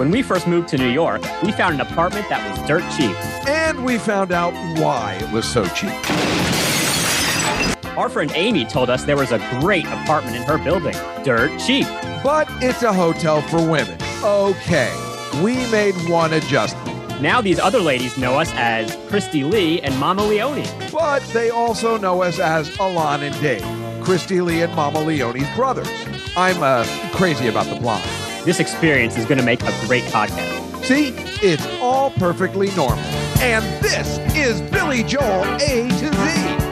When we first moved to New York, we found an apartment that was dirt cheap. And we found out why it was so cheap. Our friend Amy told us there was a great apartment in her building, dirt cheap. But it's a hotel for women. Okay, we made one adjustment. Now these other ladies know us as Christy Lee and Mama Leone. But they also know us as Alon and Dave, Christy Lee and Mama Leone's brothers. I'm uh, crazy about the blonde. This experience is going to make a great podcast. See, it's all perfectly normal. And this is Billy Joel A to Z.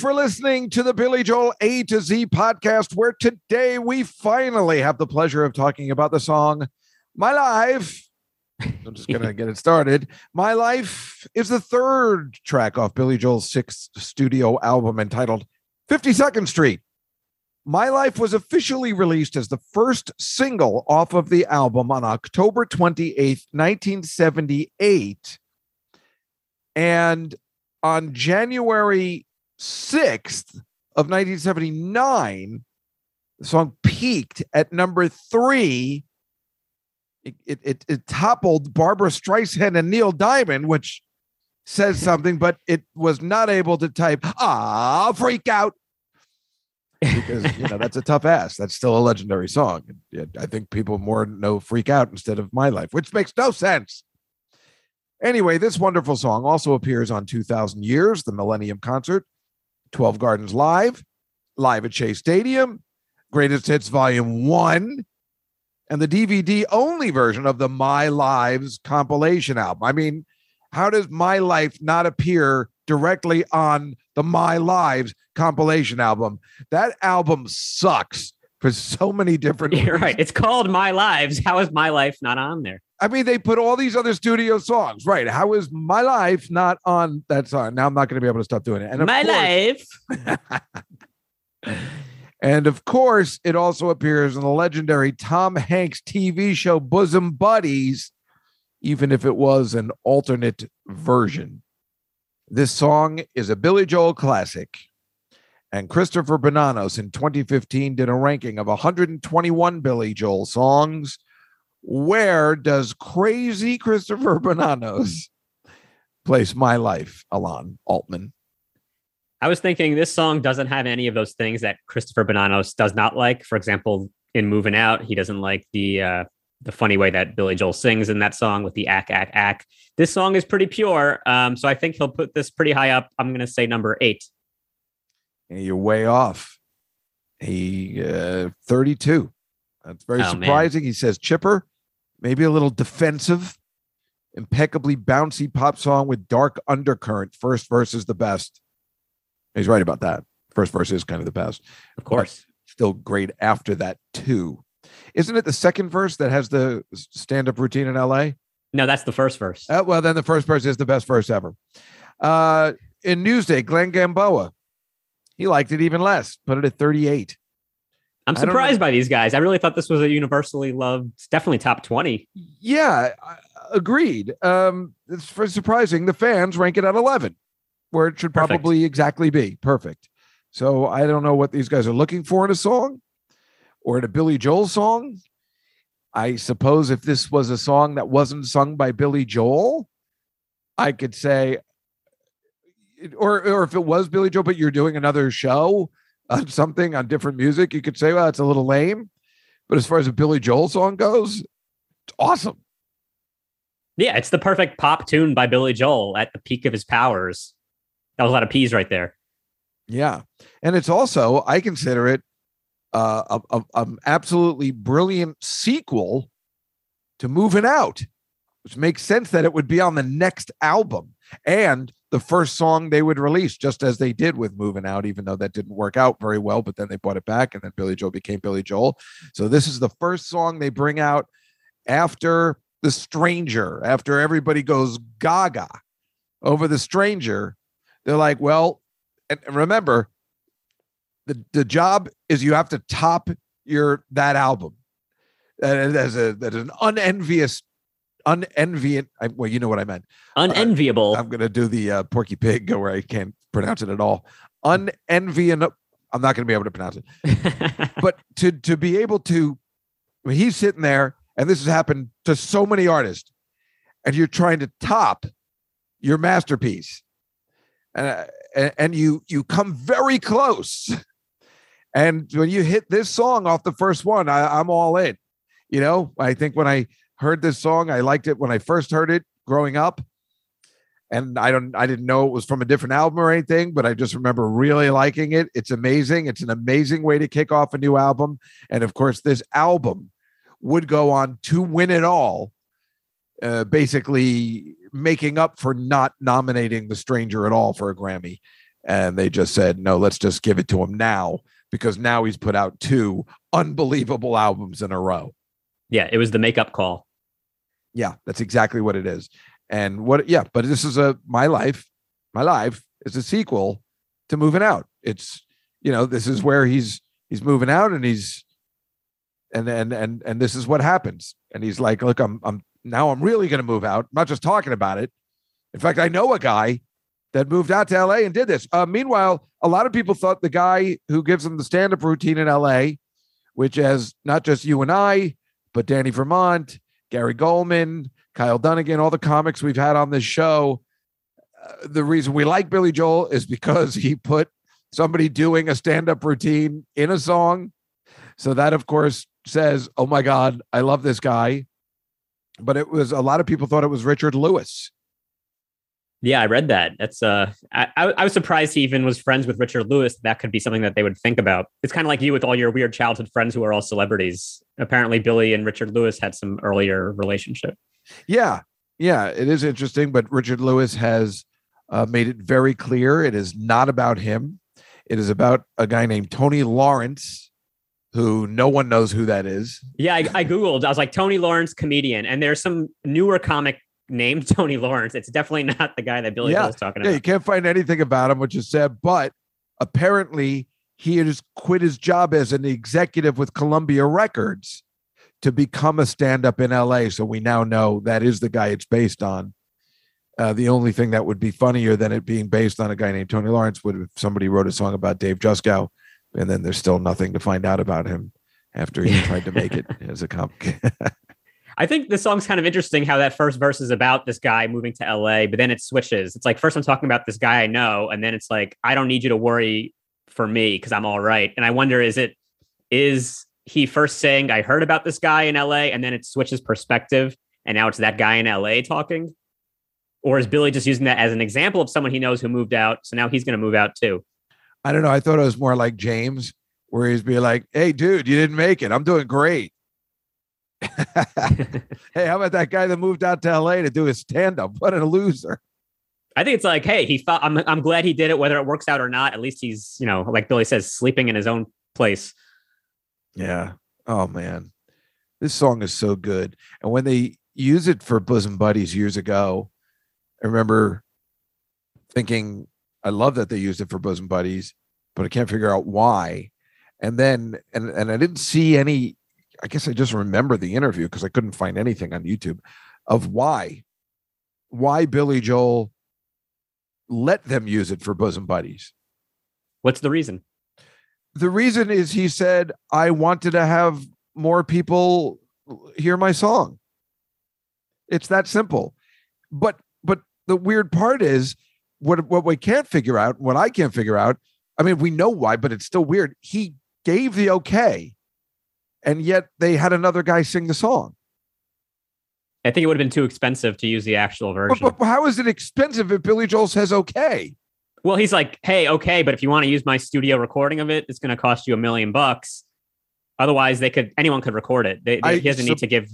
for listening to the Billy Joel A to Z podcast, where today we finally have the pleasure of talking about the song My Life. I'm just going to get it started. My Life is the third track off Billy Joel's sixth studio album entitled 52nd Street. My Life was officially released as the first single off of the album on October 28th, 1978. And on January 6th of 1979, the song peaked at number three. It, it, it, it toppled Barbra Streisand and Neil Diamond, which says something, but it was not able to type, ah, freak out. because you know that's a tough ass. That's still a legendary song. I think people more know "Freak Out" instead of "My Life," which makes no sense. Anyway, this wonderful song also appears on 2000 Years, the Millennium Concert, 12 Gardens Live, Live at Shea Stadium, Greatest Hits Volume 1, and the DVD only version of the My Lives compilation album. I mean, how does My Life not appear directly on the My Lives compilation album? That album sucks for so many different You're reasons. right. It's called My Lives. How is My Life not on there? I mean, they put all these other studio songs, right? How is my life not on that song? Now I'm not going to be able to stop doing it. And My course- Life. and of course, it also appears in the legendary Tom Hanks TV show Bosom Buddies, even if it was an alternate version. This song is a Billy Joel classic. And Christopher Bonanos in 2015 did a ranking of 121 Billy Joel songs. Where does crazy Christopher Bonanos place my life, Alon Altman? I was thinking this song doesn't have any of those things that Christopher Bonanos does not like. For example, in Moving Out, he doesn't like the uh, the funny way that Billy Joel sings in that song with the ack ack ack. This song is pretty pure, um, so I think he'll put this pretty high up. I'm going to say number eight. And you're way off. He uh, 32. That's very Oh, man. surprising. He says chipper, maybe a little defensive, impeccably bouncy pop song with dark undercurrent. First verse is the best. He's right about that. First verse is kind of the best. Of course. Still great after that too. Isn't it the second verse that has the stand-up routine in LA? No, that's the first verse. Uh, well, then the first verse is the best verse ever. Uh, in Newsday, Glenn Gamboa, he liked it even less. Put it at 38. I'm I don't know. surprised by these guys. I really thought this was a universally loved, definitely top 20. Yeah, agreed. Um, it's for surprising. The fans rank it at 11, where it should Perfect. probably exactly be perfect. So I don't know what these guys are looking for in a song or in a Billy Joel song. I suppose if this was a song that wasn't sung by Billy Joel, I could say, or or if it was Billy Joel, but you're doing another show on something on different music, you could say, well, it's a little lame. But as far as a Billy Joel song goes, it's awesome. Yeah, it's the perfect pop tune by Billy Joel at the peak of his powers. That was a lot of P's right there. Yeah. And it's also, I consider it uh, a, a, a absolutely brilliant sequel to Moving Out, which makes sense that it would be on the next album and the first song they would release, just as they did with Moving Out, even though that didn't work out very well. But then they brought it back, and then Billy Joel became Billy Joel. So this is the first song they bring out after The Stranger, after everybody goes gaga over The Stranger. They're like, well, and remember, the, the job is you have to top your that album. That is a that is an unenvious, unenviant. I, well, you know what I meant. Unenviable. I'm gonna do the uh, Porky Pig where I can't pronounce it at all. Unenviant. I'm not gonna be able to pronounce it. But to to be able to, I mean, he's sitting there, and this has happened to so many artists, and you're trying to top your masterpiece, uh, and and you you come very close. And when you hit this song off the first one, I, I'm all in. You know, I think when I heard this song, I liked it when I first heard it growing up. And I don't I didn't know it was from a different album or anything, but I just remember really liking it. It's amazing. It's an amazing way to kick off a new album. And of course, this album would go on to win it all, uh, basically making up for not nominating The Stranger at all for a Grammy. And they just said, no, let's just give it to him now because now he's put out two unbelievable albums in a row. yeah, it was the makeup call. Yeah, that's exactly what it is. And what yeah, but this is a my life, my life is a sequel to moving out. It's you know, this is where he's he's moving out and he's and and and and this is what happens. And he's like, look, I'm I'm now I'm really gonna move out. I'm not just talking about it. In fact, I know a guy that moved out to LA and did this. Uh, meanwhile, a lot of people thought the guy who gives them the stand-up routine in LA, which has not just you and I, but Danny Vermont, Gary Goldman, Kyle Dunnigan, all the comics we've had on this show. Uh, the reason we like Billy Joel is because he put somebody doing a stand-up routine in a song. So that, of course, says, "Oh my God, I love this guy." But it was a lot of people thought it was Richard Lewis. Yeah, I read that. That's uh, I, I I was surprised he even was friends with Richard Lewis. That could be something that they would think about. It's kind of like you with all your weird childhood friends who are all celebrities. Apparently, Billy and Richard Lewis had some earlier relationship. Yeah, yeah, it is interesting. But Richard Lewis has uh, made it very clear it is not about him. It is about a guy named Tony Lawrence, who no one knows who that is. Yeah, I, I googled. I was like Tony Lawrence comedian, and there's some newer comic named Tony Lawrence. It's definitely not the guy that Billy Yeah, was talking about. Yeah, you can't find anything about him, which is sad. But apparently, he has quit his job as an executive with Columbia Records to become a stand-up in LA. So we now know that is the guy it's based on. Uh, the only thing that would be funnier than it being based on a guy named Tony Lawrence would if somebody wrote a song about Dave Juskow, and then there's still nothing to find out about him after he tried to make it as a comic. I think the song's kind of interesting how that first verse is about this guy moving to LA, but then it switches. It's like first I'm talking about this guy I know, and then it's like I don't need you to worry for me because I'm all right. And I wonder is it is he first saying I heard about this guy in LA, and then it switches perspective, and now it's that guy in LA talking, or is Billy just using that as an example of someone he knows who moved out, so now he's going to move out too? I don't know. I thought it was more like James, where he's be like, "Hey, dude, you didn't make it. I'm doing great." hey, how about that guy that moved out to LA to do his stand-up? What a loser! I think it's like, hey, he thought I'm I'm glad he did it, whether it works out or not. At least he's, you know, like Billy says, sleeping in his own place. Yeah. Oh man, this song is so good. And when they use it for bosom buddies years ago, I remember thinking, I love that they used it for bosom buddies, but I can't figure out why. And then, and and I didn't see any. I guess I just remember the interview because I couldn't find anything on YouTube of why, why Billy Joel let them use it for bosom buddies. What's the reason? the reason is he said I wanted to have more people hear my song. It's that simple. But but the weird part is what what we can't figure out, what I can't figure out. I mean, we know why, but it's still weird. He gave the okay, and yet they had another guy sing the song. I think it would have been too expensive to use the actual version. but how is it expensive if Billy Joel says okay? well, he's like, hey, okay, but if you want to use my studio recording of it, it's going to cost you a million bucks. Otherwise, they could anyone could record it. They, they- I- he doesn't so- need to give.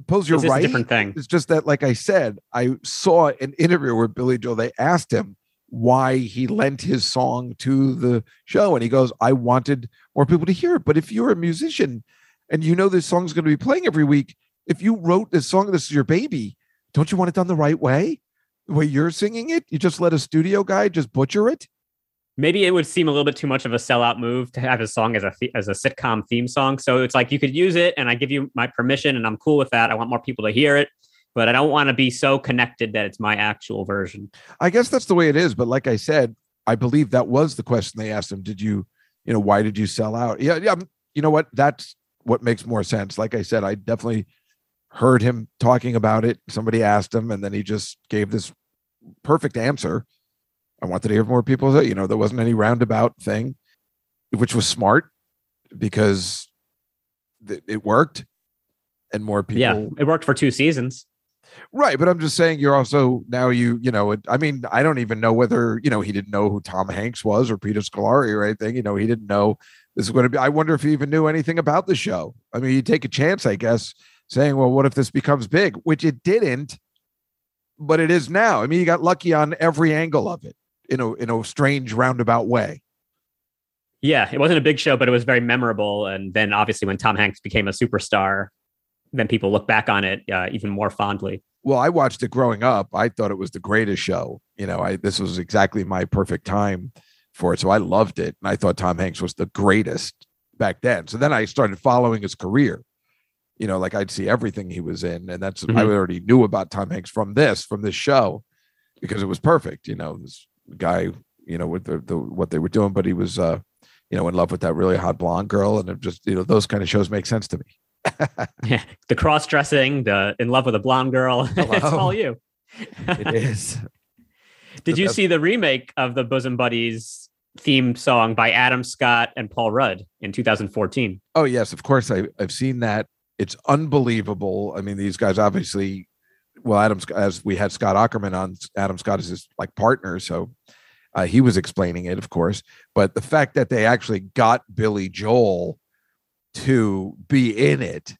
Suppose you're right. different thing. It's just that, like I said, I saw an interview where Billy Joel. They asked him why he lent his song to the show, and he goes, "I wanted more people to hear it." But if you're a musician and you know this song's going to be playing every week, if you wrote this song, this is your baby. Don't you want it done the right way? The way you're singing it, you just let a studio guy just butcher it. Maybe it would seem a little bit too much of a sellout move to have a song as a as a sitcom theme song. So it's like you could use it, and I give you my permission, and I'm cool with that. I want more people to hear it, but I don't want to be so connected that it's my actual version. I guess that's the way it is. But like I said, I believe that was the question they asked him. Did you, you know, why did you sell out? Yeah, yeah. You know what? That's what makes more sense. Like I said, I definitely heard him talking about it. Somebody asked him, and then he just gave this perfect answer. I wanted to hear more people say, you know, there wasn't any roundabout thing, which was smart because it worked and more people Yeah, it worked for two seasons. Right, but I'm just saying you're also now you you know I mean I don't even know whether you know he didn't know who Tom Hanks was or Peter Scolari or anything. You know he didn't know this is going to be. I wonder if he even knew anything about the show. I mean, you take a chance, I guess, saying, "Well, what if this becomes big?" Which it didn't, but it is now. I mean, you got lucky on every angle of it in a in a strange roundabout way. Yeah, it wasn't a big show, but it was very memorable. And then obviously, when Tom Hanks became a superstar, then people look back on it uh, even more fondly. well i watched it growing up. I thought it was the greatest show. You know i this was exactly my perfect time for it so i loved it and i thought tom hanks was the greatest back then. So then i started following his career. You know like i'd see everything he was in and that's i Mhm. already knew about tom hanks from this from this show because it was perfect. You know this guy you know with the, the what they were doing but he was uh you know in love with that really hot blonde girl and it just you know those kind of shows make sense to me Yeah, the cross dressing, the in love with a blonde girl. it's all you. it is Did you see the remake of the Bosom Buddies theme song by Adam Scott and Paul Rudd in 2014? Oh yes, of course. I I've seen that. It's unbelievable. I mean, these guys obviously. Well, Adam, as we had Scott Aukerman on, Adam Scott is his like partner, so uh, he was explaining it, of course. But the fact that they actually got Billy Joel to be in it,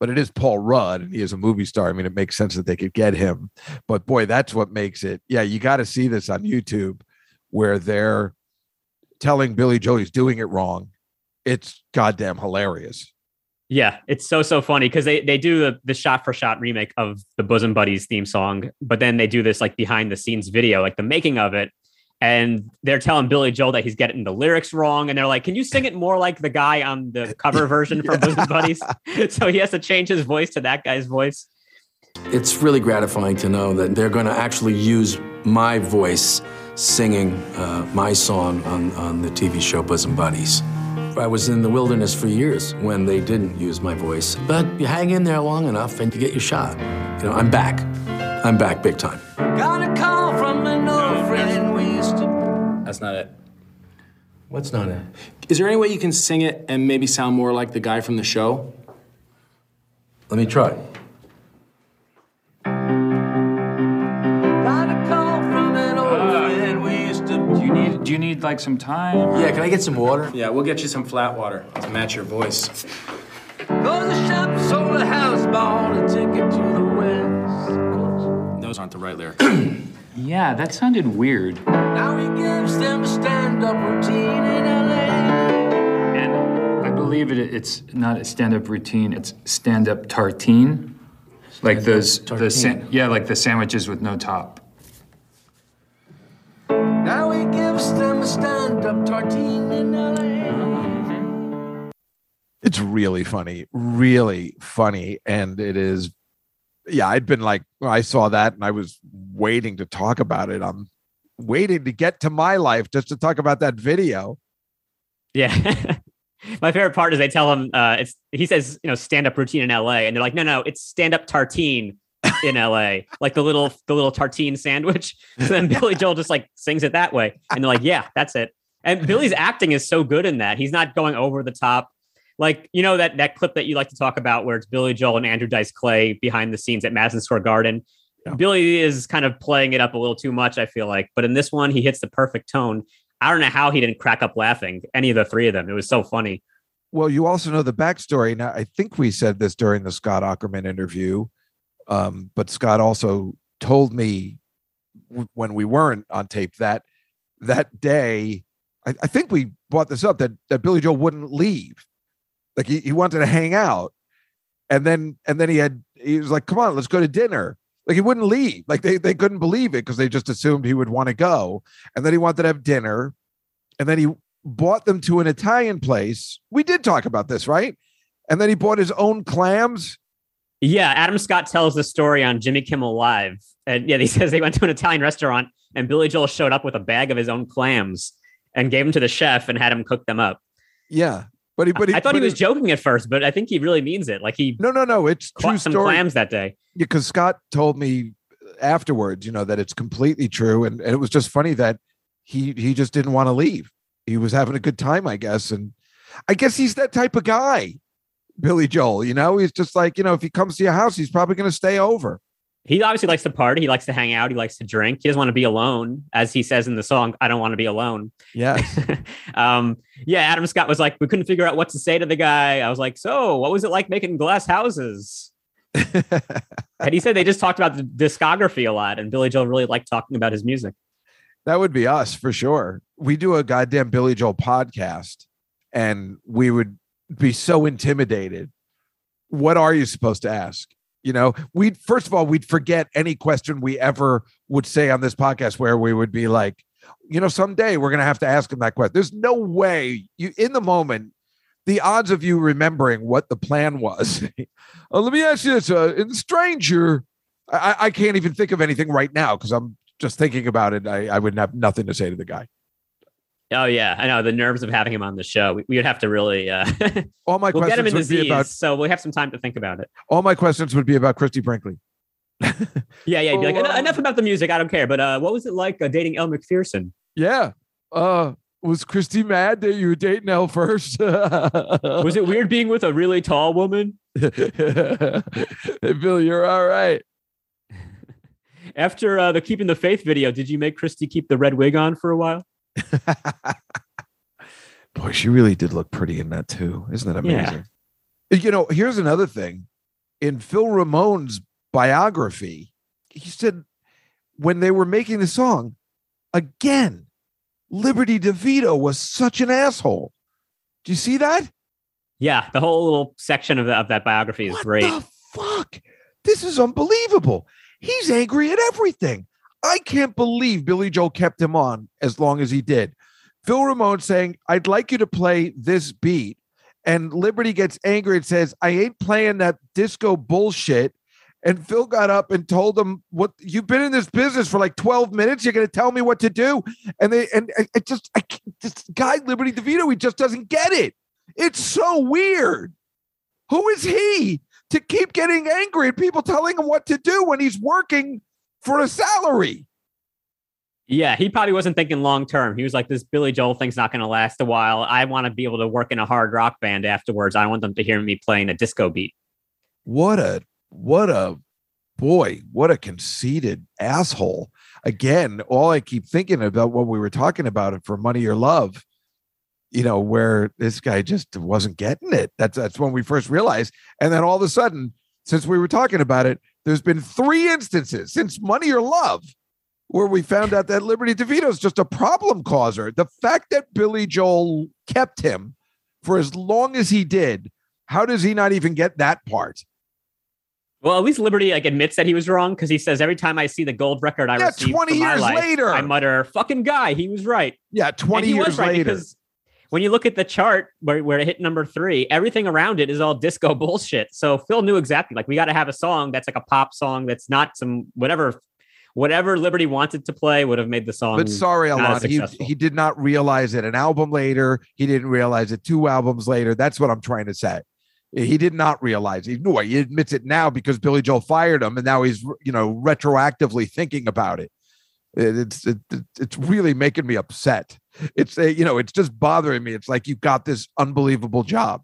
but it is Paul Rudd, and he is a movie star. I mean, it makes sense that they could get him. But boy, that's what makes it. Yeah, you got to see this on YouTube, where they're telling Billy Joel he's doing it wrong. It's goddamn hilarious. Yeah, it's so so funny because they they do the, the shot for shot remake of the Bosom Buddies theme song, but then they do this like behind the scenes video, like the making of it, and they're telling Billy Joel that he's getting the lyrics wrong, and they're like, "Can you sing it more like the guy on the cover version from Bosom Buddies?" so he has to change his voice to that guy's voice. It's really gratifying to know that they're going to actually use my voice singing uh, my song on, on the TV show Bosom Buddies. I was in the wilderness for years when they didn't use my voice, but you hang in there long enough and you get your shot. You know, I'm back. I'm back big time. Got a call from an old friend we used to. That's not it. What's not it? Is there any way you can sing it and maybe sound more like the guy from the show? Let me try. Got a call from an old ah. friend we used to. Do you need do you need like some time? Yeah, can I get some water? Yeah, we'll get you some flat water to match your voice. Go to the shop, sold a house, bought a ticket to the west. Those aren't the right lyrics. Yeah, that sounded weird. Now he gives them a stand-up routine in LA. And I believe it, it's not a stand-up routine, it's stand-up tartine. Like those the sa- yeah, like the sandwiches with no top. Now he gives them a stand-up tartine in LA. It's really funny, really funny, and it is. Yeah, I'd been like, I saw that, and I was waiting to talk about it. I'm waiting to get to my life just to talk about that video. Yeah. My favorite part is they tell him uh, it's he says you know stand up routine in L.A. and they're like no no it's stand up tartine in L.A. like the little the little tartine sandwich. So then Billy Joel just like sings it that way and they're like yeah that's it. And Billy's acting is so good in that he's not going over the top. Like you know that that clip that you like to talk about where it's Billy Joel and Andrew Dice Clay behind the scenes at Madison Square Garden. Yeah. Billy is kind of playing it up a little too much. I feel like, but in this one he hits the perfect tone. I don't know how he didn't crack up laughing. Any of the three of them, it was so funny. Well, you also know the backstory. Now, I think we said this during the Scott Aukerman interview, um, but Scott also told me w- when we weren't on tape that that day, I, I think we brought this up that that Billy Joel wouldn't leave, like he, he wanted to hang out, and then and then he had he was like, "Come on, let's go to dinner." Like he wouldn't leave. Like they they couldn't believe it because they just assumed he would want to go, and then he wanted to have dinner, and then he bought them to an Italian place. We did talk about this, right? And then he bought his own clams. Yeah, Adam Scott tells the story on Jimmy Kimmel Live. And yeah, he says they went to an Italian restaurant and Billy Joel showed up with a bag of his own clams and gave them to the chef and had him cook them up. Yeah. But he, but he, I thought he was it- joking at first, but I think he really means it. Like he No, no, no. It's true some story. clams that day. Because Scott told me afterwards, you know, that it's completely true, and, and it was just funny that he he just didn't want to leave. He was having a good time, I guess, and I guess he's that type of guy, Billy Joel. You know, he's just like you know, if he comes to your house, he's probably going to stay over. He obviously likes to party. He likes to hang out. He likes to drink. He doesn't want to be alone. As he says in the song, I don't want to be alone. Yeah, um, yeah, Adam Scott was like, we couldn't figure out what to say to the guy. I was like, so what was it like making glass houses? And he said they just talked about the discography a lot, and Billy Joel really liked talking about his music. That would be us for sure. We do a goddamn Billy Joel podcast, and we would be so intimidated. What are you supposed to ask? You know, we'd first of all, we'd forget any question we ever would say on this podcast where we would be like, you know, someday we're gonna have to ask him that question. There's no way you in the moment, the odds of you remembering what the plan was. Uh, let me ask you this: uh, in Stranger, I, I can't even think of anything right now because I'm just thinking about it. I, I would have nothing to say to the guy. Oh yeah, I know the nerves of having him on the show. We, we would have to really. Uh, All my we'll get him in questions would be about so we have some time to think about it. all my questions would be about Christie Brinkley. Yeah, yeah. Like, Oh, "En- uh, enough about the music. I don't care. But uh, what was it like uh, dating Elle Macpherson? Yeah. Uh, was Christie mad that you were dating Elle first? Was it weird being with a really tall woman? hey, Bill, you're all right. After uh, the Keeping the Faith video, did you make Christie keep the red wig on for a while? Boy, she really did look pretty in that too. Isn't it Yeah. amazing? You know, here's another thing. In Phil Ramone's biography, he said when they were making the song, again, Liberty DeVito was such an asshole. Do you see that? Yeah, the whole little section of, the, of that biography is what great. fuck? This is unbelievable. He's angry at everything. I can't believe Billy Joel kept him on as long as he did. Phil Ramone saying, I'd like you to play this beat. And Liberty gets angry and says, I ain't playing that disco bullshit. And Phil got up and told him, What you've been in this business for like 12 minutes. You're gonna tell me what to do. And they and I, I just I this guy, Liberty DeVito, he just doesn't get it. It's so weird. Who is he to keep getting angry at people telling him what to do when he's working for a salary? Yeah, he probably wasn't thinking long term. He was like, "This Billy Joel thing's not going to last a while. I want to be able to work in a hard rock band afterwards. I want them to hear me playing a disco beat." What a what a boy, what a conceited asshole. Again, all I keep thinking about what we were talking about it for money or love, you know, where this guy just wasn't getting it. That's that's when we first realized. And then all of a sudden, since we were talking about it, there's been three instances since money or love where we found out that Liberty DeVito is just a problem causer. The fact that Billy Joel kept him for as long as he did, how does he not even get that part? Well, at least Liberty like admits that he was wrong because he says every time I see the gold record I Yeah, received 20 for my years life, later. I mutter, "Fucking guy, he was right." Yeah, 20 And he years right later. because when you look at the chart where, where it hit number three, everything around it is all disco bullshit. So Phil knew exactly like we got to have a song that's like a pop song that's not some whatever whatever Liberty wanted to play would have made the song. But sorry, Alon, as he, he did not realize it an album later. He didn't realize it two albums later. That's what I'm trying to say. He did not realize. He knew it. He admits it now because Billy Joel fired him, and now he's you know retroactively thinking about it. It- It's it, it- it's really making me upset. It's a, you know it's just bothering me. It's like you got this unbelievable job.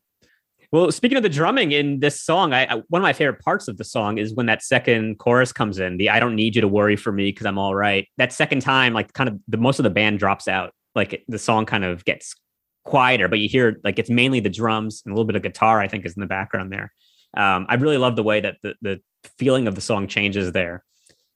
Well, speaking of the drumming in this song, I, I one of my favorite parts of the song is when that second chorus comes in. The "I don't need you to worry for me because I'm all right." That second time, like kind of the most of the band drops out. Like the song kind of gets quieter, but you hear like it's mainly the drums and a little bit of guitar. I think is in the background there. Um, I really love the way that the the feeling of the song changes there,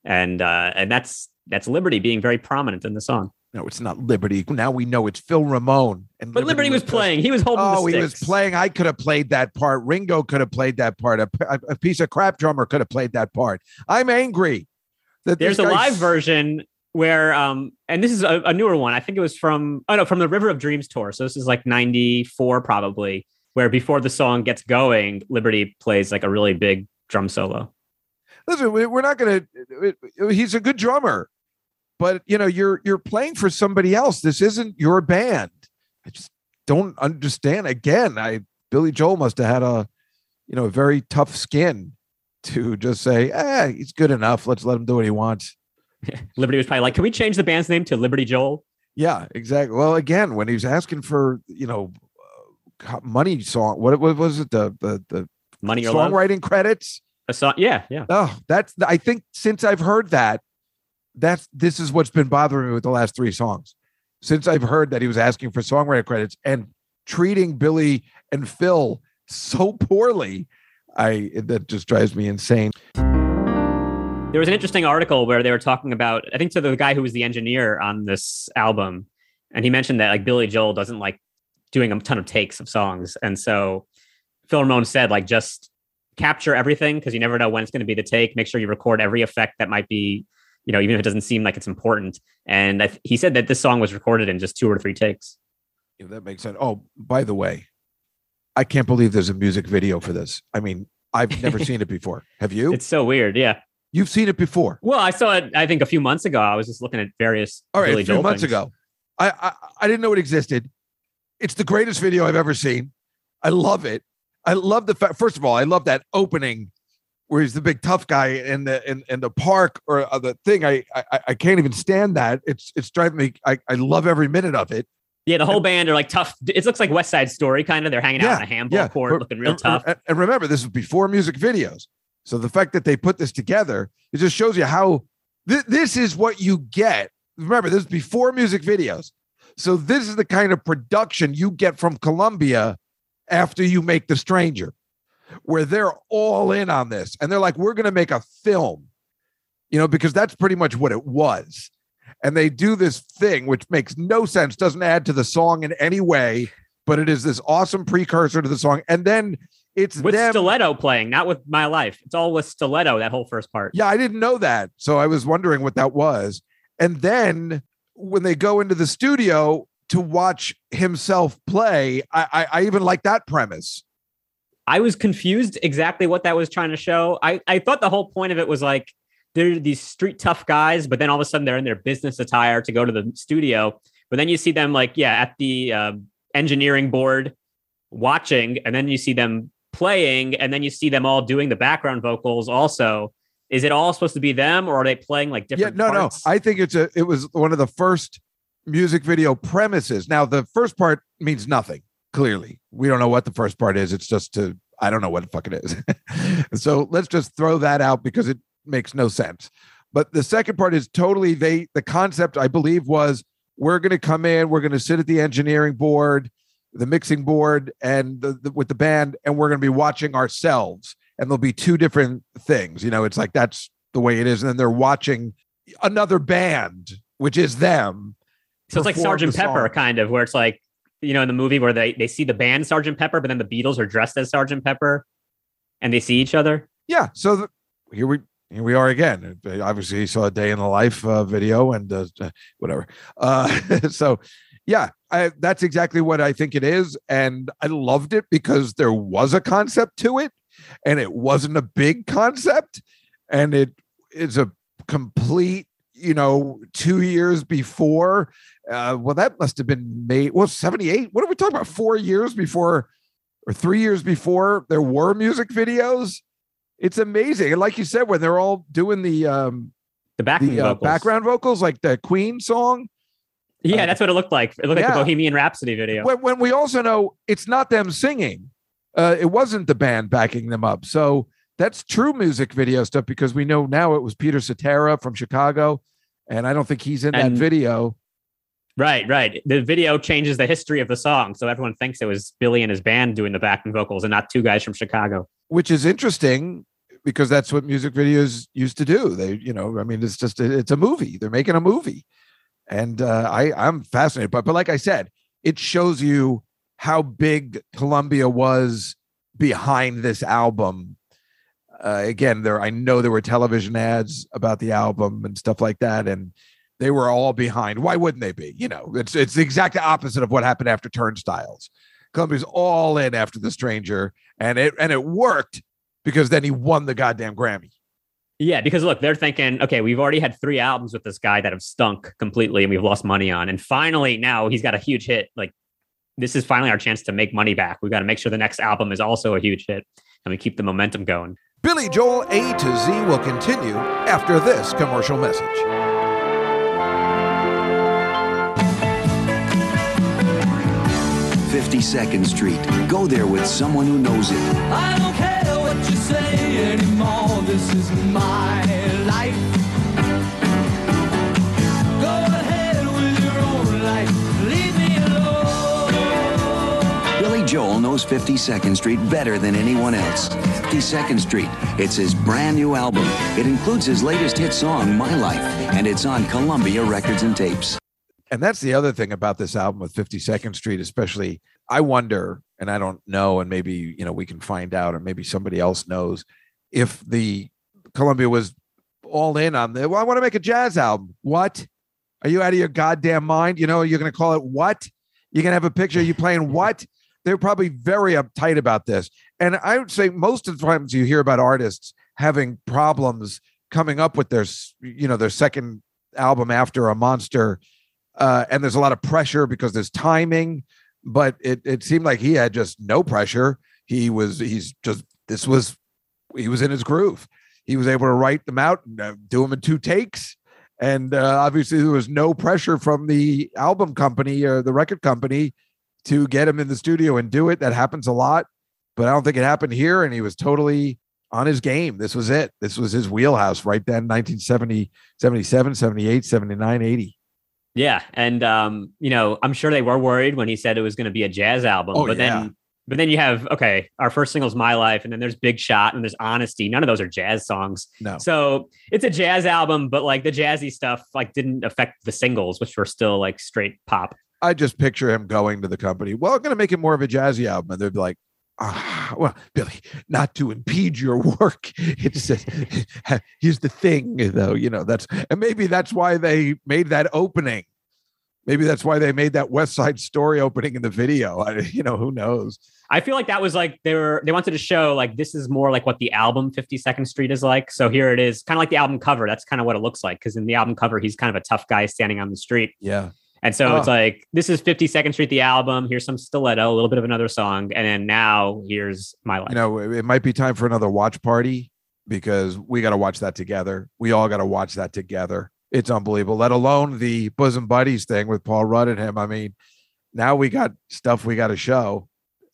and uh, and that's that's Liberty being very prominent in the song. No, it's not Liberty. Now we know it's Phil Ramone. And But Liberty was just- playing. He was holding. Oh, he was playing. I could have played that part. Ringo could have played that part. A, a- piece of crap drummer could have played that part. I'm angry that There's a live version where, um, and this is a, a newer one. I think it was from oh no, from the River of Dreams tour. So this is like '94 probably, where before the song gets going, Liberty plays like a really big drum solo. Listen, we're not going to. He's a good drummer, but you know, you're you're playing for somebody else. This isn't your band. I just don't understand. Again, I Billy Joel must have had a, you know, a very tough skin to just say, "Ah, he's good enough. Let's let him do what he wants." Liberty was probably like, "Can we change the band's name to Liberty Joel?" Yeah, exactly. Well, again, when he was asking for, you know, uh, money song, what, what was it? The the the Money or love? songwriting credits. A song? Yeah, yeah. Oh, that's I think since I've heard that, that's this is what's been bothering me with the last three songs. Since I've heard that he was asking for songwriter credits and treating Billy and Phil so poorly, I that just drives me insane. There was an interesting article where they were talking about, I think, to the guy who was the engineer on this album, and he mentioned that like Billy Joel doesn't like doing a ton of takes of songs, and so Phil Ramone said like just capture everything because you never know when it's going to be the take. Make sure you record every effect that might be, you know, even if it doesn't seem like it's important. And I th- he said that this song was recorded in just two or three takes. If that makes sense. Oh, by the way, I can't believe there's a music video for this. I mean, I've never seen it before. Have you? It's so weird. Yeah. You've seen it before. Well, I saw it. I think a few months ago. I was just looking at various. All right, Billy a few Joel months things. ago. I, I I didn't know it existed. It's the greatest video I've ever seen. I love it. I love the fact. First of all, I love that opening where he's the big tough guy in the in, in the park or uh, the thing. I, I I can't even stand that. It's it's driving me. I, I love every minute of it. Yeah, the whole band are like tough. It looks like West Side Story kind of. They're hanging out on a handball court, but- looking real and, tough. And, and remember, this is before music videos. So the fact that they put this together, it just shows you how thi- this is what you get. Remember, this is before music videos. So this is the kind of production you get from Columbia after you make The Stranger, where they're all in on this. And they're like, we're going to make a film, you know, because that's pretty much what it was. And they do this thing, which makes no sense, doesn't add to the song in any way, but it is this awesome precursor to the song. And then it's with them. stiletto playing, not with my life. It's all with stiletto. That whole first part. Yeah, I didn't know that. So I was wondering what that was. And then when they go into the studio to watch himself play, I, I, I even like that premise. I was confused exactly what that was trying to show. I, I thought the whole point of it was like they're these street tough guys, but then all of a sudden they're in their business attire to go to the studio. But then you see them like, yeah, at the uh, engineering board watching, and then you see them playing, and then you see them all doing the background vocals also. Is it all supposed to be them, or are they playing like different? yeah, no, parts? no. I think it's a it was one of the first music video premises. Now the first part means nothing. Clearly, we don't know what the first part is. It's just to I don't know what the fuck it is. so let's just throw that out because it makes no sense. But the second part is totally they the concept I believe was we're going to come in, we're going to sit at the engineering board, the mixing board, and the, the, with the band, and we're going to be watching ourselves. And there'll be two different things. You know, it's like that's the way it is. And then they're watching another band, which is them. So it's like Sergeant Pepper, song. kind of, where it's like, you know, in the movie where they, they see the band Sergeant Pepper, but then the Beatles are dressed as Sergeant Pepper and they see each other. Yeah. So the, here we here we are again. Obviously, you saw a day in the life uh, video and uh, uh, whatever. Uh, so yeah, I, that's exactly what I think it is, and I loved it because there was a concept to it, and it wasn't a big concept, and it is a complete. You know, two years before, uh, well, that must have been made. Well, seventy eight. What are we talking about? Four years before, or three years before there were music videos it's amazing. And like you said, when they're all doing the um The backing the uh, vocals. background vocals, like the Queen song, Yeah, uh, that's what it looked like. It looked like yeah. the Bohemian Rhapsody video. when, when we also know it's not them singing, uh, it wasn't the band backing them up. So that's true music video stuff because we know now it was Peter Cetera from Chicago, and I don't think he's in that video. Right, right. The video changes the history of the song, so everyone thinks it was Billy and his band doing the backing vocals, and not two guys from Chicago. which is interesting because that's what music videos used to do. They, you know, I mean, it's just it's a movie. They're making a movie, and uh, I I'm fascinated. But but like I said, it shows you how big Columbia was behind this album. Uh, again, there I know there were television ads about the album and stuff like that, and they were all behind. Why wouldn't they be? You know, it's it's the exact opposite of what happened after Turnstiles. Columbia's all in after The Stranger, and it and it worked because then he won the goddamn Grammy. Yeah, because look, they're thinking, okay, we've already had three albums with this guy that have stunk completely and we've lost money on. And finally, now he's got a huge hit. Like, this is finally our chance to make money back. We've got to make sure the next album is also a huge hit and we keep the momentum going. Billy Joel A to Z will continue after this commercial message. 52nd Street. Go there with someone who knows it. I don't care what you say anymore. This is my life. Knows 52nd Street better than anyone else. 52nd Street. It's his brand new album. It includes his latest hit song, My Life, and it's on Columbia Records and Tapes. And that's the other thing about this album with 52nd Street, especially. I wonder, and I don't know, and maybe you know we can find out, or maybe somebody else knows, if the Columbia was all in on the. Well, I want to make a jazz album. What? Are you out of your goddamn mind? You know, you're going to call it what? You're going to have a picture of you playing what? They're probably very uptight about this. And I would say most of the times you hear about artists having problems coming up with their, you know, their second album after a monster. Uh, and there's a lot of pressure because there's timing, but it, it seemed like he had just no pressure. He was, he's just, this was, he was in his groove. He was able to write them out and uh, do them in two takes. And uh, obviously, there was no pressure from the album company or the record company to get him in the studio and do it. That happens a lot, but I don't think it happened here. And he was totally on his game. This was it. This was his wheelhouse right then 1970, 77, 78, 79, 80. Yeah. And, um, you know, I'm sure they were worried when he said it was going to be a jazz album. Oh, but yeah. then, but then you have, okay, our first single's My Life, and then there's Big Shot, and there's Honesty. None of those are jazz songs. No. So it's a jazz album, but like the jazzy stuff, like didn't affect the singles, which were still like straight pop. I just picture him going to the company. Well, I'm going to make it more of a jazzy album. And they'd be like, ah, well, Billy, not to impede your work. It's just, here's the thing, though. You know, that's, and maybe that's why they made that opening. Maybe that's why they made that West Side Story opening in the video. I, you know, who knows? I feel like that was like they were they wanted to show like this is more like what the album 52nd Street is like. So here it is, kind of like the album cover. That's kind of what it looks like because in the album cover he's kind of a tough guy standing on the street. Yeah. And so it's Oh. like this is 52nd Street the album. Here's some stiletto, a little bit of another song, and then now here's my life. You know, it might be time for another watch party because we got to watch that together. We all got to watch that together. It's unbelievable, let alone the bosom buddies thing with Paul Rudd and him. I mean, now we got stuff we got to show.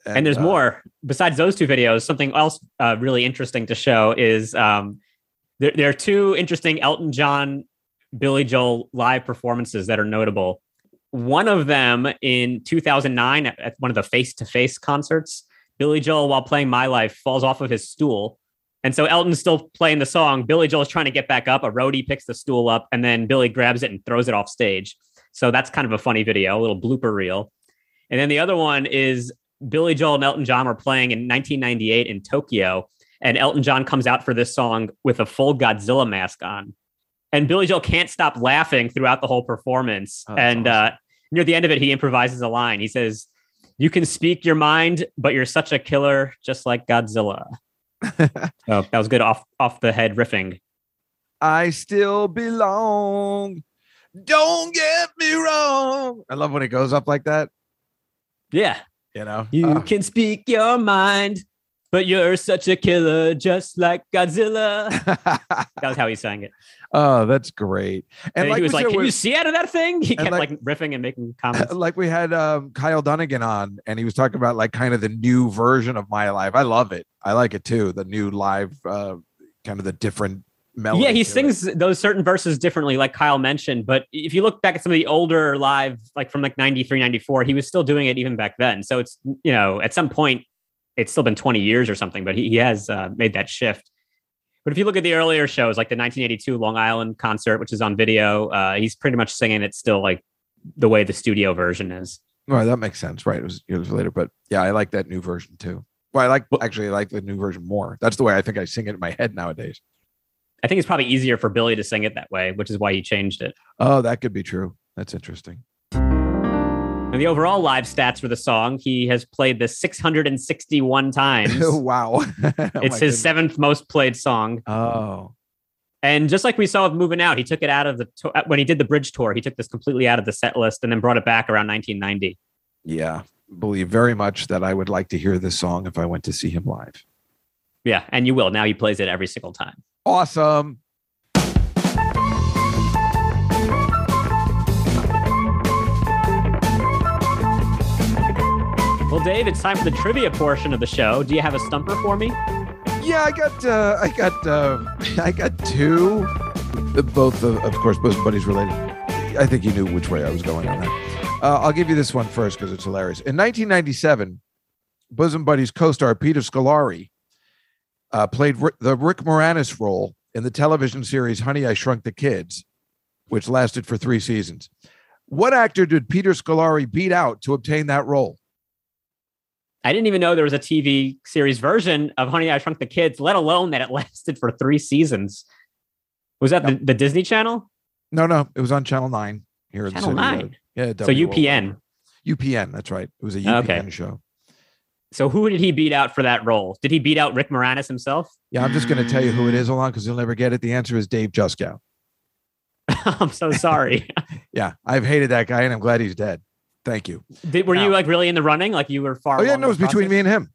and there's uh, more besides those two videos. Something else uh, really interesting to show is um, there, there are two interesting Elton John, Billy Joel live performances that are notable. One of them in 2009 at, one of the face to face concerts, Billy Joel, while playing My Life, falls off of his stool. And so Elton's still playing the song. Billy Joel's trying to get back up. A roadie picks the stool up, and then Billy grabs it and throws it off stage. So that's kind of a funny video, a little blooper reel. And then the other one is Billy Joel and Elton John were playing in 1998 in Tokyo, and Elton John comes out for this song with a full Godzilla mask on. And Billy Joel can't stop laughing throughout the whole performance. Oh, and uh, near the end of it, he improvises a line. He says, You can speak your mind, but you're such a killer, just like Godzilla. so that was good off off the head riffing. I still belong. Don't get me wrong. I love when it goes up like that. Yeah. You know, You Uh, can speak your mind, but you're such a killer, just like Godzilla. that was how he sang it. oh, that's great. And, like he was like, "Can we- you see out of that thing?" He kept like- like, riffing and making comments. like we had um, Kyle Dunnigan on, and he was talking about like kind of the new version of My Life. I love it. I like it too. The new live, uh, kind of the different melody. yeah, he to it. sings those certain verses differently, like Kyle mentioned. But if you look back at some of the older live, like from like 93, 94, he was still doing it even back then. So it's, you know, at some point, it's still been 20 years or something, but he, he has uh, made that shift. But if you look at the earlier shows, like the 1982 Long Island concert, which is on video, uh, he's pretty much singing it still like the way the studio version is. Right, that makes sense. Right, it was years later, but yeah, I like that new version too. Well, I like actually I like the new version more. That's the way I think I sing it in my head nowadays. I think it's probably easier for Billy to sing it that way, which is why he changed it. Oh, that could be true. That's interesting. And the overall live stats for the song, he has played this 661 times. wow, Oh, it's his goodness. seventh most played song. Oh, And just like we saw with Moving Out, he took it out of the to- uh, when he did the bridge tour. He took this completely out of the set list and then brought it back around 1990. yeah. Believe very much that I would like to hear this song if I went to see him live. Yeah, and you will. Now he plays it every single time. Awesome. Well, Dave, it's time for the trivia portion of the show. Do you have a stumper for me? Yeah, I got uh I got uh I got two. Uh, Both of, of course both buddies related. I think you knew which way I was going on that. Uh, I'll give you this one first because it's hilarious. In 1997, Bosom Buddies co-star Peter Scolari uh, played Rick, the Rick Moranis role in the television series Honey, I Shrunk the Kids, which lasted for three seasons. What actor did Peter Scolari beat out to obtain that role? I didn't even know there was a TV series version of Honey, I Shrunk the Kids, let alone that it lasted for three seasons. Was that the, the Disney Channel? No, no, it was on Channel Nine here in Channel the city. 9? Yeah, So UPN. UPN, that's right. It was a UPN Okay. show. So who did he beat out for that role? Did he beat out Rick Moranis himself? Yeah, I'm just going to tell you who it is, along because you'll never get it. The answer is Dave Juskow. I'm so sorry. Yeah, I've hated that guy, and I'm glad he's dead. Thank you. Did, were you like really in the running? Like you were far? Oh yeah, along no, it was between me and him.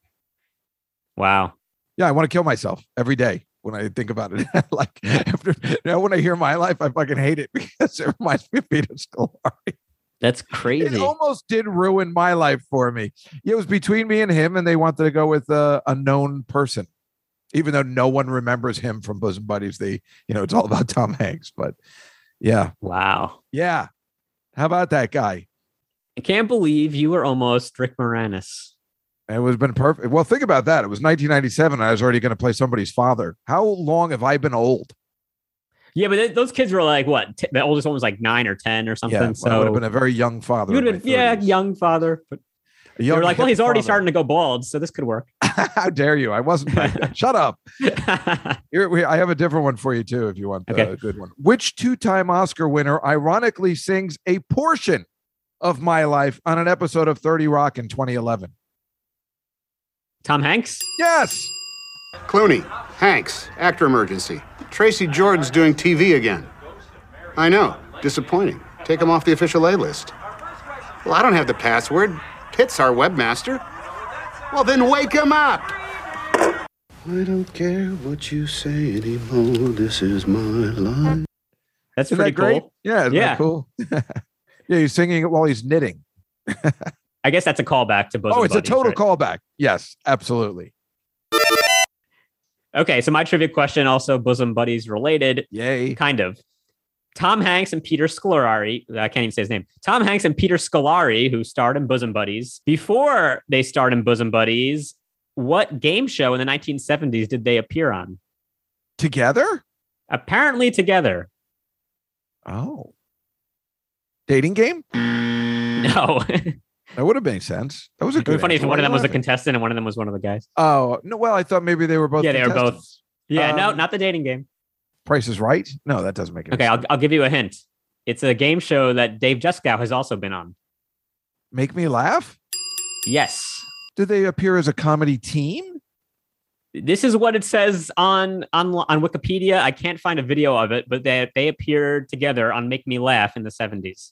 Wow. Yeah, I want to kill myself every day when I think about it. like after now, when I hear my life, I fucking hate it because it reminds me of Peter Scolari. That's crazy. It almost did ruin my life for me. It was between me and him, and they wanted to go with uh, a known person, even though no one remembers him from Bosom Buddies. They, you know, it's all about Tom Hanks. But yeah, Wow. yeah. How about that guy? I can't believe you were almost Rick Moranis. It was been perfect. Well, think about that. It was 1997. I was already going to play somebody's father. How long have I been old? Yeah, but th- those kids were like what? T- the oldest one was like nine or ten or something. Yeah, well, I would have been a very young father. you would have been, yeah, young father. But young, were like, well, he's already father. starting to go bald, so this could work. How dare you? I wasn't. Shut up. Here, we, I have a different one for you too, if you want Okay. a good one. Which two-time Oscar winner ironically sings a portion of "My Life" on an episode of 30 Rock in 2011? Tom Hanks. Yes. Clooney, Hanks, actor emergency. Tracy Jordan's doing TV again. I know, disappointing. Take him off the official A list. Well, I don't have the password. Pitt's our webmaster. Well, then wake him up! I don't care what you say anymore. This is my life. That's pretty that great? cool. Yeah. Isn't Yeah. that cool? yeah, he's singing it while he's knitting. I guess that's a callback to both. oh, it's a total callback. Yes, absolutely. Okay, so my trivia question also bosom buddies related, Yay. kind of. Tom Hanks and Peter Scolari, I can't even say his name. Tom Hanks and Peter Scolari, who starred in Bosom Buddies, before they starred in Bosom Buddies, what game show in the 1970s did they appear on? Together? Apparently together. Oh. Dating game? No. That would have made sense. That was a good funny if one of them was a contestant and one of them was one of the guys. Oh, no. Well, I thought maybe they were both. Yeah, they were both. Yeah, no, Um, not the dating game. Price is right. No, that doesn't make any Okay, sense. I'll, I'll give you a hint. It's a game show that Dave Juskow has also been on. Make me laugh. Yes. Do they appear as a comedy team? This is what it says on on on Wikipedia. I can't find a video of it, but they they appeared together on Make Me Laugh in the 70s.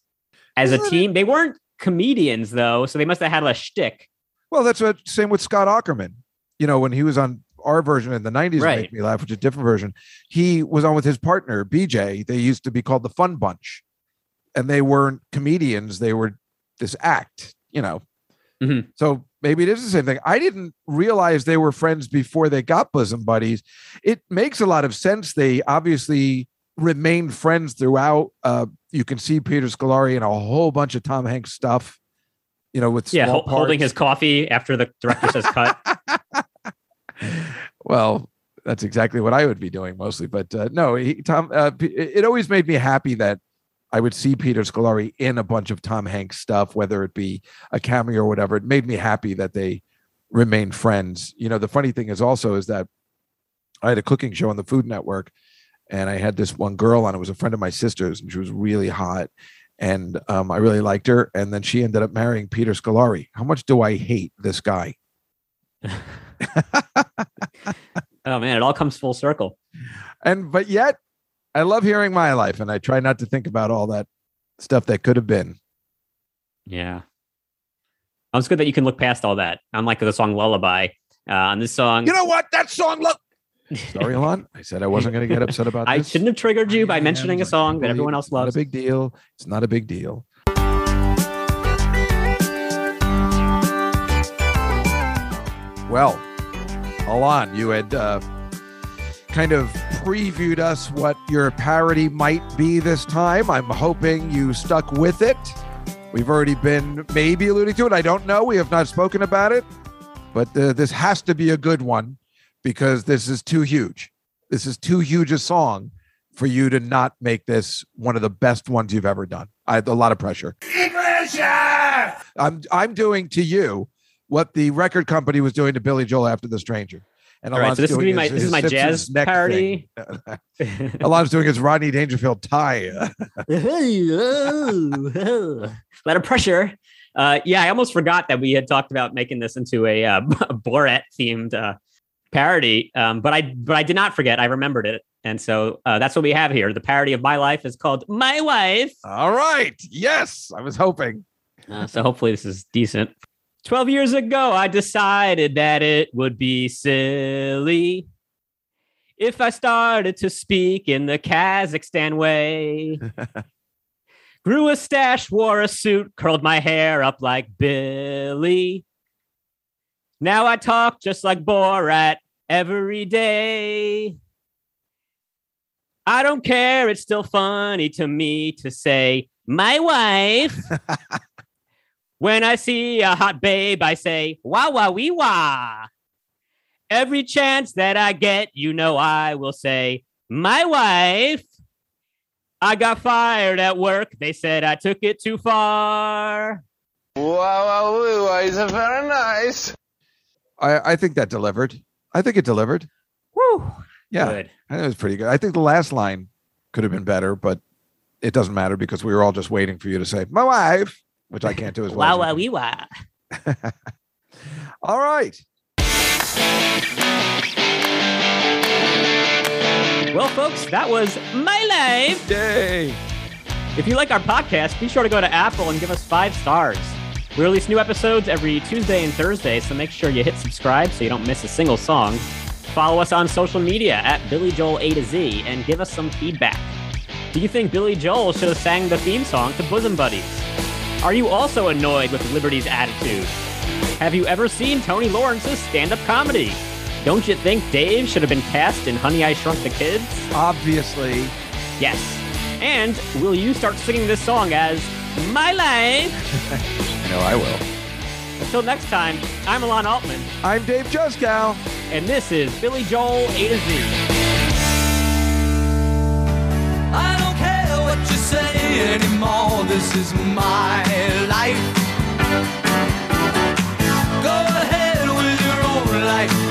As a team, they weren't comedians though, so they must have had a shtick. Well, that's what same with Scott Aukerman. You know, when he was on our version in the 90s, of Right. Make Me Laugh, which is a different version, he was on with his partner, BJ. They used to be called the Fun Bunch. And they weren't comedians, they were this act, you know. Mhm. So maybe it is the same thing. I didn't realize they were friends before they got bosom buddies. It makes a lot of sense. They obviously remained friends throughout. Uh, you can see Peter Scolari in a whole bunch of Tom Hanks stuff. You know, with Yeah, hol- holding his coffee after the director says cut. well, that's exactly what I would be doing mostly. But uh, no, he, Tom. Uh, it always made me happy that I would see Peter Scolari in a bunch of Tom Hanks stuff, whether it be a cameo or whatever. It made me happy that they remained friends. You know, the funny thing is also is that I had a cooking show on the Food Network, and I had this one girl on. It was a friend of my sister's, and she was really hot. And um, I really liked her. And then she ended up marrying Peter Scolari. How much do I hate this guy? oh man, it all comes full circle. and but yet I love hearing my life, and I try not to think about all that stuff that could have been. Yeah. Oh, it's good that you can look past all that. Unlike the song Lullaby. Uh, on this song, You know what? That song look. Sorry, Alon. I said I wasn't going to get upset about I this. shouldn't have triggered you by mentioning a song that everyone else it's Not a big deal. It's not a big deal. Well, Alon, you had uh, kind of previewed us what your parody might be this time. I'm hoping you stuck with it. We've already been maybe alluding to it. I don't know. We have not spoken about it, but uh, this has to be a good one because this is too huge. This is too huge a song for you to not make this one of the best ones you've ever done. I had a lot of pressure. I'm I'm doing to you what the record company was doing to Billy Joel after The Stranger. And All right, Alon's so this is gonna doing be my his- this is my Simpsons jazz neck parody. thing. Alon's doing his Rodney Dangerfield tie. Let of pressure. Uh, yeah, I almost forgot that we had talked about making this into a uh, Borat themed uh, parody, um, but I but I did not forget. I remembered it, and so uh, that's what we have here. The parody of my life is called "My Wife." All right. Yes, I was hoping. Uh, so hopefully this is decent. 12 years ago, I decided that it would be silly if I started to speak in the Kazakhstan way. Grew a stash, wore a suit, curled my hair up like Billy. Now I talk just like Borat every day. I don't care, it's still funny to me to say, my wife. When I see a hot babe, I say, wah, wah, wee, wah. Every chance that I get, you know, I will say, my wife. I got fired at work. They said I took it too far. I, I think that delivered. I think it delivered. Woo. Yeah. Good. I think it was pretty good. I think the last line could have been better, but it doesn't matter because we were all just waiting for you to say my wife, which I can't do as well. wow, wow, wah, you wee, wah. can. All right. Well, folks, that was my life. Yay. If you like our podcast, be sure to go to Apple and give us five stars. We release new episodes every Tuesday and Thursday, so make sure you hit subscribe so you don't miss a single song. Follow us on social media at Billy Joel A to Z and give us some feedback. Do you think Billy Joel should have sang the theme song to Bosom Buddies? Are you also annoyed with Liberty's attitude? Have you ever seen Tony Lawrence's stand up comedy? Don't you think Dave should have been cast in Honey I Shrunk the Kids? Obviously. Yes. And will you start singing this song as My Life? I know I will. Until next time, I'm Alon Altman. I'm Dave Juskow. And this is Billy Joel A to Z. I don't care what you say anymore. This is my life. Go ahead with your own life.